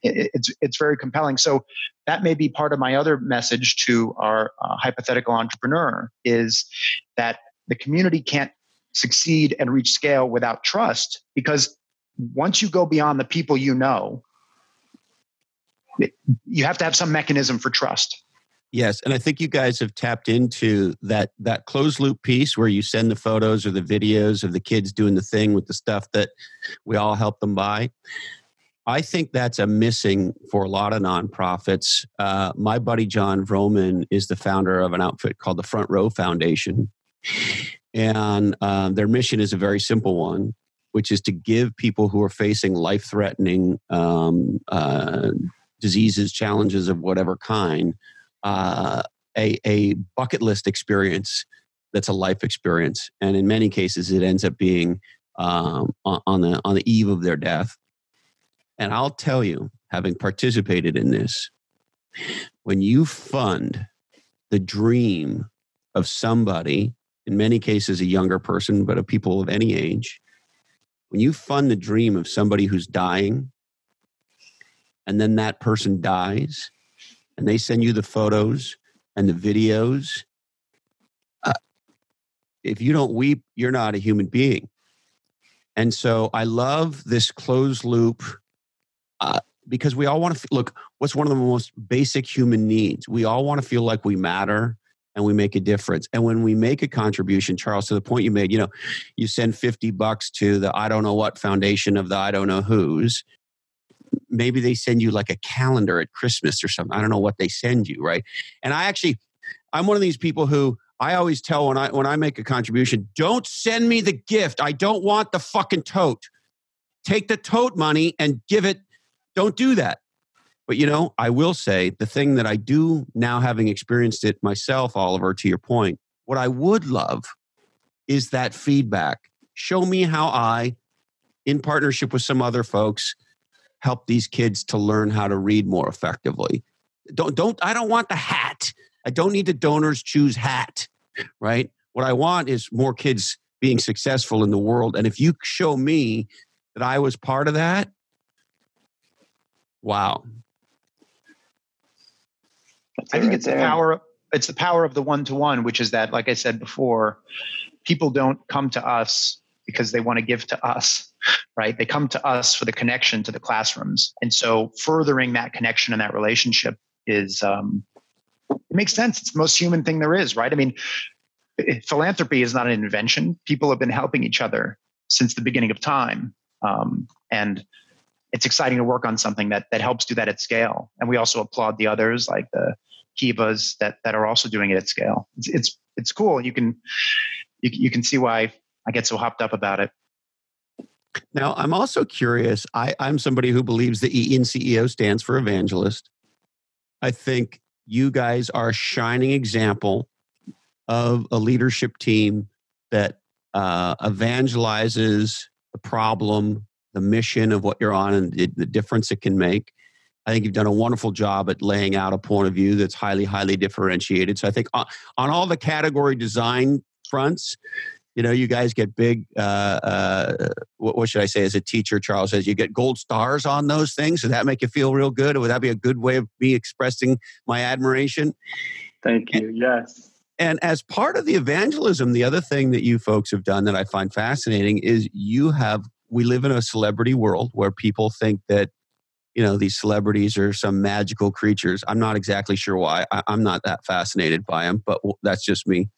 It, it's it's very compelling. So that may be part of my other message to our uh, hypothetical entrepreneur is that the community can't succeed and reach scale without trust because once you go beyond the people you know you have to have some mechanism for trust. Yes, and I think you guys have tapped into that that closed loop piece where you send the photos or the videos of the kids doing the thing with the stuff that we all help them buy. I think that's a missing for a lot of nonprofits. Uh, my buddy Jon Vroman is the founder of an outfit called the Front Row Foundation, and um, their mission is a very simple one, which is to give people who are facing life threatening um, uh, diseases, challenges of whatever kind uh, a, a bucket list experience that's a life experience. And in many cases, it ends up being um, on, the, on the eve of their death. And I'll tell you, having participated in this, when you fund the dream of somebody, in many cases a younger person, but of people of any age, when you fund the dream of somebody who's dying, and then that person dies, and they send you the photos and the videos, uh, if you don't weep, you're not a human being. And so I love this closed loop uh, because we all want to look. What's one of the most basic human needs? We all want to feel like we matter and we make a difference. And when we make a contribution, Charles, to the point you made, you know, you send 50 bucks to the I don't know what foundation of the I don't know who's, maybe they send you like a calendar at Christmas or something. I don't know what they send you, right? And I actually, I'm one of these people who I always tell when I when I make a contribution, don't send me the gift. I don't want the fucking tote. Take the tote money and give it. Don't do that. But you know, I will say the thing that I do now, having experienced it myself, Oliver, to your point, what I would love is that feedback. Show me how I, in partnership with some other folks, help these kids to learn how to read more effectively. Don't don't I don't want the hat. I don't need the donors choose hat, right? What I want is more kids being successful in the world. And if you show me that I was part of that, wow. I think it's the power it's the power of the one to one, which is that, like I said before, people don't come to us because they want to give to us, right? They come to us for the connection to the classrooms. And so furthering that connection and that relationship is, um, it makes sense. It's the most human thing there is, right? I mean, philanthropy is not an invention. People have been helping each other since the beginning of time. Um, and it's exciting to work on something that that helps do that at scale. And we also applaud the others like the Kivas that that are also doing it at scale. It's it's, it's cool. You can you, you can see why I get so hopped up about it. Now, I'm also curious. I, I'm somebody who believes the E in CEO stands for evangelist. I think you guys are a shining example of a leadership team that uh, evangelizes the problem, the mission of what you're on, and the, the difference it can make. I think you've done a wonderful job at laying out a point of view that's highly, highly differentiated. So I think on, on all the category design fronts, you know, you guys get big. Uh, uh, what, what, should I say? As a teacher, Charles says you get gold stars on those things. Does that make you feel real good? Or would that be a good way of me expressing my admiration? Thank you. And, yes. And as part of the evangelism, the other thing that you folks have done that I find fascinating is you have. We live in a celebrity world where people think that you know these celebrities are some magical creatures. I'm not exactly sure why. I, am not that fascinated by them but that's just me.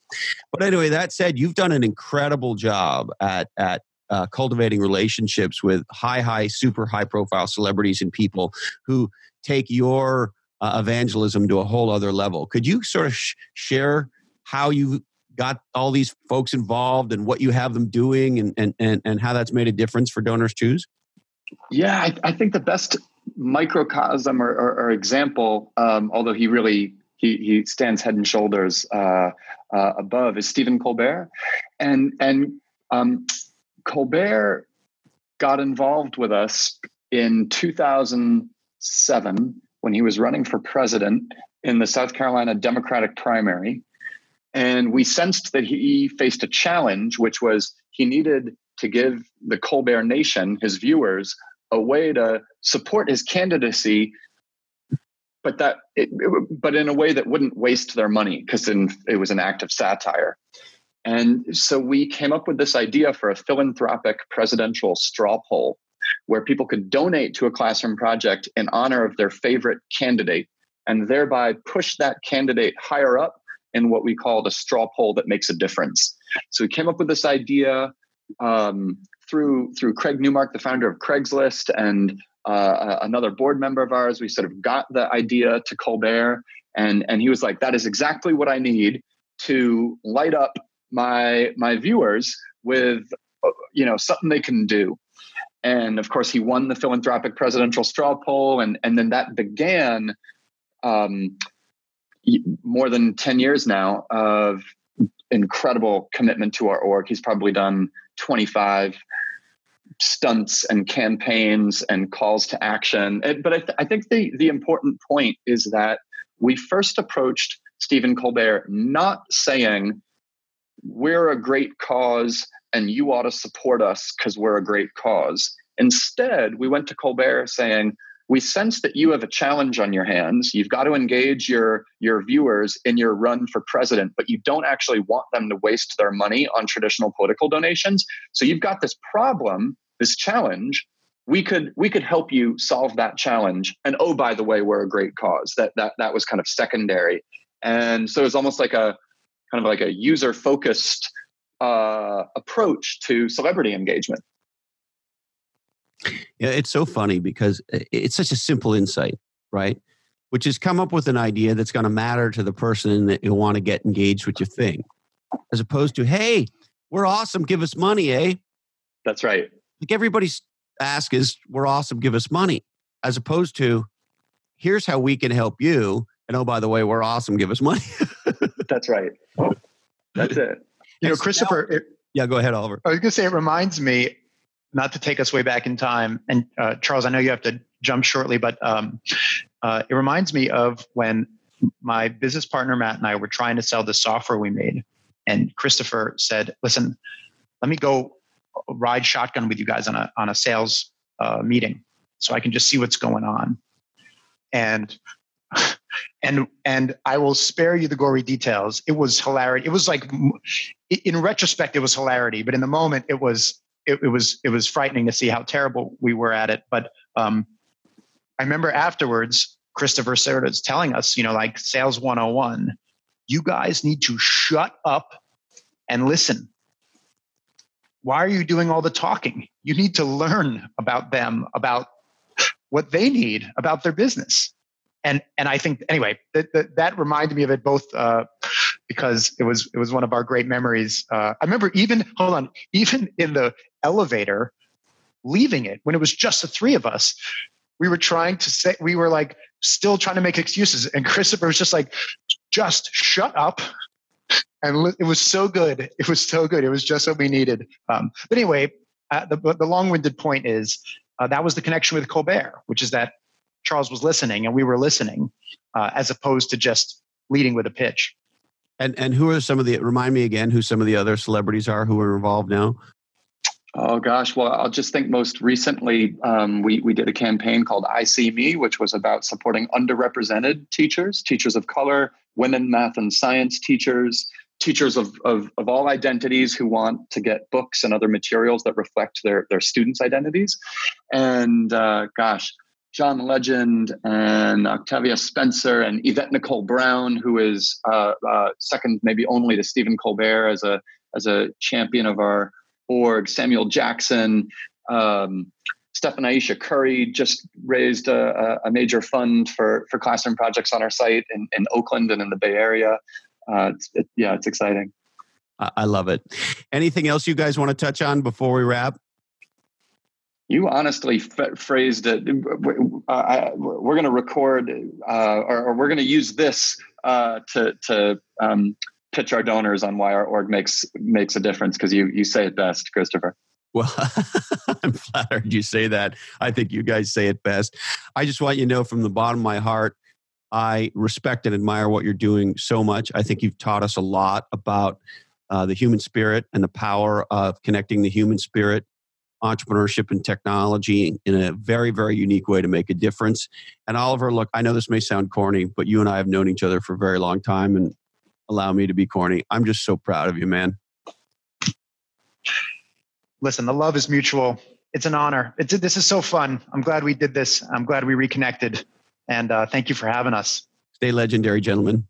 But anyway that said you've done an incredible job at at uh, cultivating relationships with high high super high profile celebrities and people who take your uh, evangelism to a whole other level. Could you sort of sh- share how you got all these folks involved and what you have them doing and, and, and, and how that's made a difference for donors choose? Yeah, I, I, think the best microcosm or, or, or example, um, although he really he, he stands head and shoulders uh, uh, above, is Stephen Colbert, and and um, Colbert got involved with us in 2007 when he was running for president in the South Carolina Democratic primary. And we sensed that he faced a challenge, which was he needed to give the Colbert Nation, his viewers, a way to support his candidacy but that it, it, but in a way that wouldn't waste their money because then it was an act of satire and so we came up with this idea for a philanthropic presidential straw poll where people could donate to a classroom project in honor of their favorite candidate and thereby push that candidate higher up in what we call the straw poll that makes a difference. So we came up with this idea um, through through Craig Newmark, the founder of Craigslist, and uh, another board member of ours. We sort of got the idea to Colbert, and and he was like, "That is exactly what I need to light up my my viewers with you know something they can do." And of course, he won the philanthropic presidential straw poll, and and then that began um, more than ten years now of incredible commitment to our org. He's probably done 25 stunts and campaigns and calls to action. But I, th- I think the, the important point is that we first approached Stephen Colbert not saying, we're a great cause and you ought to support us because we're a great cause. Instead, we went to Colbert saying, we sense that you have a challenge on your hands. You've got to engage your, your viewers in your run for president, but you don't actually want them to waste their money on traditional political donations. So you've got this problem, this challenge. We could we could help you solve that challenge. And oh, by the way, we're a great cause. That that that was kind of secondary. And so it's almost like a kind of like a user focused uh, approach to celebrity engagement. Yeah, it's so funny because it's such a simple insight, right? Which is come up with an idea that's going to matter to the person that you want to get engaged with your thing, as opposed to, hey, we're awesome, give us money, eh? That's right. Like everybody's ask is, we're awesome, give us money, as opposed to, here's how we can help you. And oh, by the way, we're awesome, give us money. that's right. That's it. You know, Christopher. Now, it, yeah, go ahead, Oliver. I was going to say, it reminds me not to take us way back in time, and uh, Charles, I know you have to jump shortly, but um, uh, it reminds me of when my business partner Matt and I were trying to sell the software we made, and Christopher said, "Listen, let me go ride shotgun with you guys on a on a sales uh, meeting, so I can just see what's going on." And and and I will spare you the gory details. It was hilarious. It was like, in retrospect, it was hilarity, but in the moment, it was it, it, was it was frightening to see how terrible we were at it. But um, I remember afterwards, Christopher is telling us, you know, like sales 101, you guys need to shut up and listen. Why are you doing all the talking? You need to learn about them, about what they need, about their business. And and I think anyway, that that, that reminded me of it both uh, because it was it was one of our great memories. Uh, I remember even hold on, even in the elevator, leaving it when it was just the three of us. We were trying to say we were like still trying to make excuses, and Christopher was just like, "Just shut up." And it was so good. It was so good. It was just what we needed. Um, but anyway, uh, the, the long-winded point is uh, that was the connection with Colbert, which is that Charles was listening and we were listening, uh, as opposed to just leading with a pitch. And and who are some of the remind me again who some of the other celebrities are who are involved now? Oh gosh, well I'll just think most recently um, we we did a campaign called I See Me, which was about supporting underrepresented teachers, teachers of color, women, math and science teachers, teachers of, of, of all identities who want to get books and other materials that reflect their, their students' identities. And uh, gosh, John Legend and Octavia Spencer and Yvette Nicole Brown, who is uh, uh, second maybe only to Stephen Colbert as a as a champion of our org. Samuel Jackson, um, Ayesha Curry just raised a, a, major fund for for classroom projects on our site in, in Oakland and in the Bay Area. Uh, it's, it, yeah, it's exciting. I love it. Anything else you guys want to touch on before we wrap? You honestly f- phrased it. Uh, we're going to record, uh, or, or, we're going to use this uh, to to um, pitch our donors on why our org makes makes a difference. Because you you say it best, Christopher. Well, I'm flattered you say that. I think you guys say it best. I just want you to know from the bottom of my heart, I respect and admire what you're doing so much. I think you've taught us a lot about uh, the human spirit and the power of connecting the human spirit entrepreneurship and technology in a very, very unique way to make a difference. And Oliver, look, I know this may sound corny, but you and I have known each other for a very long time and allow me to be corny. I'm just so proud of you, man. Listen, the love is mutual. It's an honor. It's, this is so fun. I'm glad we did this. I'm glad we reconnected. And uh, thank you for having us. Stay legendary, gentlemen.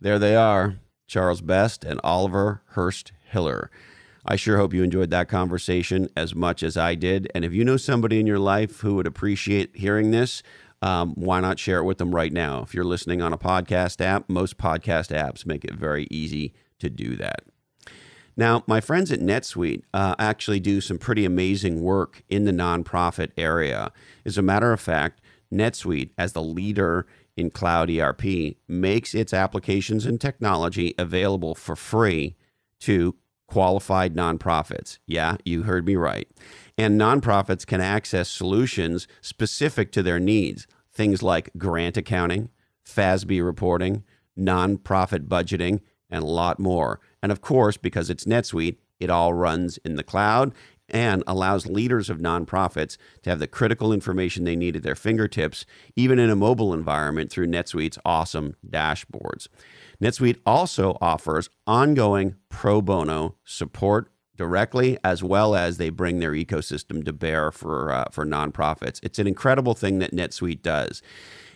There they are Charles Best and Oliver Hurst Hiller. I sure hope you enjoyed that conversation as much as I did. And if you know somebody in your life who would appreciate hearing this, um, why not share it with them right now? If you're listening on a podcast app, most podcast apps make it very easy to do that. Now, my friends at NetSuite uh, actually do some pretty amazing work in the nonprofit area. As a matter of fact, NetSuite, as the leader in cloud ERP, makes its applications and technology available for free to qualified nonprofits. Yeah, you heard me right. And nonprofits can access solutions specific to their needs, things like grant accounting, FASB reporting, nonprofit budgeting, and a lot more. And of course, because it's NetSuite, it all runs in the cloud and allows leaders of nonprofits to have the critical information they need at their fingertips, even in a mobile environment through NetSuite's awesome dashboards. NetSuite also offers ongoing pro bono support directly, as well as they bring their ecosystem to bear for uh, for nonprofits. It's an incredible thing that NetSuite does.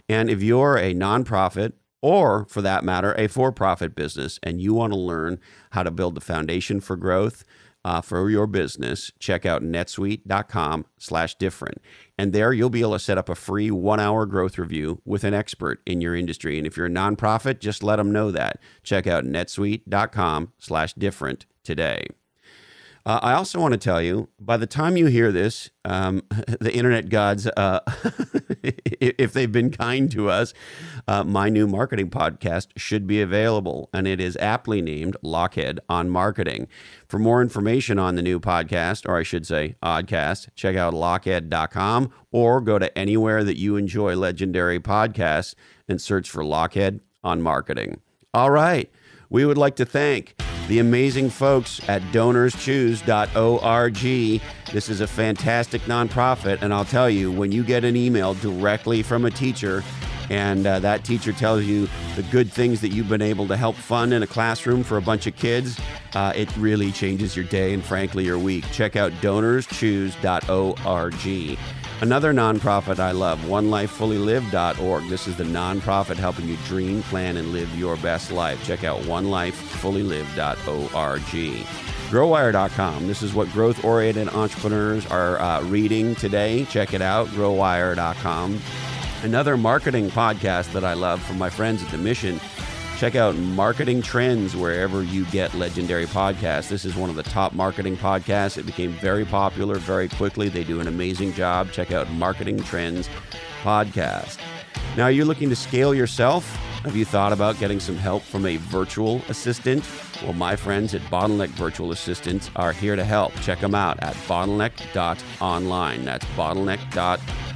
And if you're a nonprofit or for that matter, a for profit business, and you want to learn how to build the foundation for growth, uh, for your business, check out netsuite.com slash different. And there you'll be able to set up a free one hour growth review with an expert in your industry. And if you're a nonprofit, just let them know that. Check out netsuite.com slash different today. Uh, I also want to tell you, by the time you hear this, um, the internet gods, uh, if they've been kind to us, uh, my new marketing podcast should be available, and it is aptly named Lochhead on Marketing. For more information on the new podcast, or I should say, Oddcast, check out lochhead.com or go to anywhere that you enjoy legendary podcasts and search for Lochhead on Marketing. All right. We would like to thank the amazing folks at donorschoose.org. This is a fantastic nonprofit, and I'll tell you, when you get an email directly from a teacher, and uh, that teacher tells you the good things that you've been able to help fund in a classroom for a bunch of kids, uh, it really changes your day and frankly your week. Check out donorschoose.org. Another nonprofit I love, onelifefullylived.org. This is the nonprofit helping you dream, plan, and live your best life. Check out onelifefullylived.org. Growwire.com. This is what growth oriented entrepreneurs are uh, reading today. Check it out, growwire.com. Another marketing podcast that I love from my friends at The Mission Check out Marketing Trends wherever you get legendary podcasts. This is one of the top marketing podcasts. It became very popular very quickly. They do an amazing job. Check out Marketing Trends podcast. Now, are you looking to scale yourself? Have you thought about getting some help from a virtual assistant? Well, my friends at Bottleneck Virtual Assistants are here to help. Check them out at bottleneck.online. That's bottleneck.online.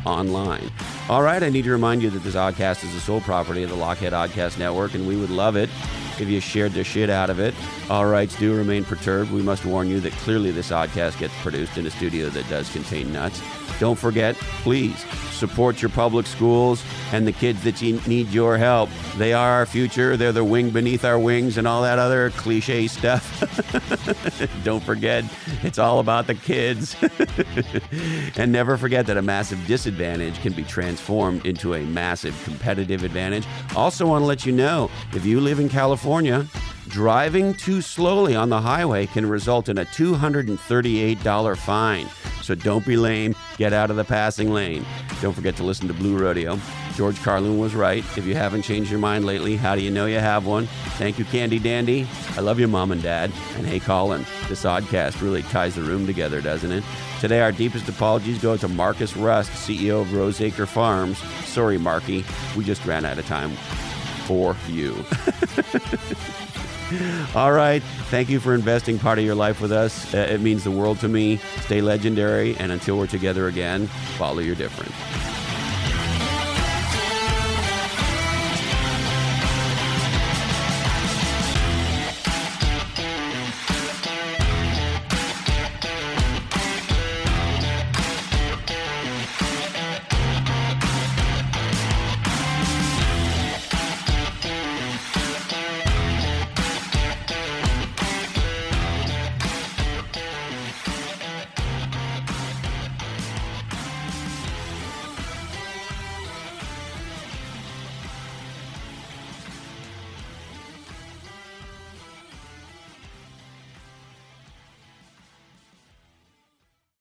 All right, I need to remind you that this oddcast is the sole property of the Lochhead Oddcast Network, and we would love it if you shared the shit out of it. All rights do remain perturbed. We must warn you that clearly this oddcast gets produced in a studio that does contain nuts. Don't forget, please support your public schools and the kids that need your help. They are our future. They're the wing beneath our wings and all that other cliche stuff. Don't forget, it's all about the kids. and never forget that a massive disadvantage can be transformed into a massive competitive advantage. Also, want to let you know if you live in California, driving too slowly on the highway can result in a $238 fine. So don't be lame. Get out of the passing lane. Don't forget to listen to Blue Rodeo. George Carlin was right. If you haven't changed your mind lately, how do you know you have one? Thank you, Candy Dandy. I love you, Mom and Dad. And hey, Colin, this oddcast really ties the room together, doesn't it? Today, our deepest apologies go to Marcus Rust, CEO of Roseacre Farms. Sorry, Marky, we just ran out of time for you. All right. Thank you for investing part of your life with us. Uh, it means the world to me. Stay legendary. And until we're together again, follow your difference.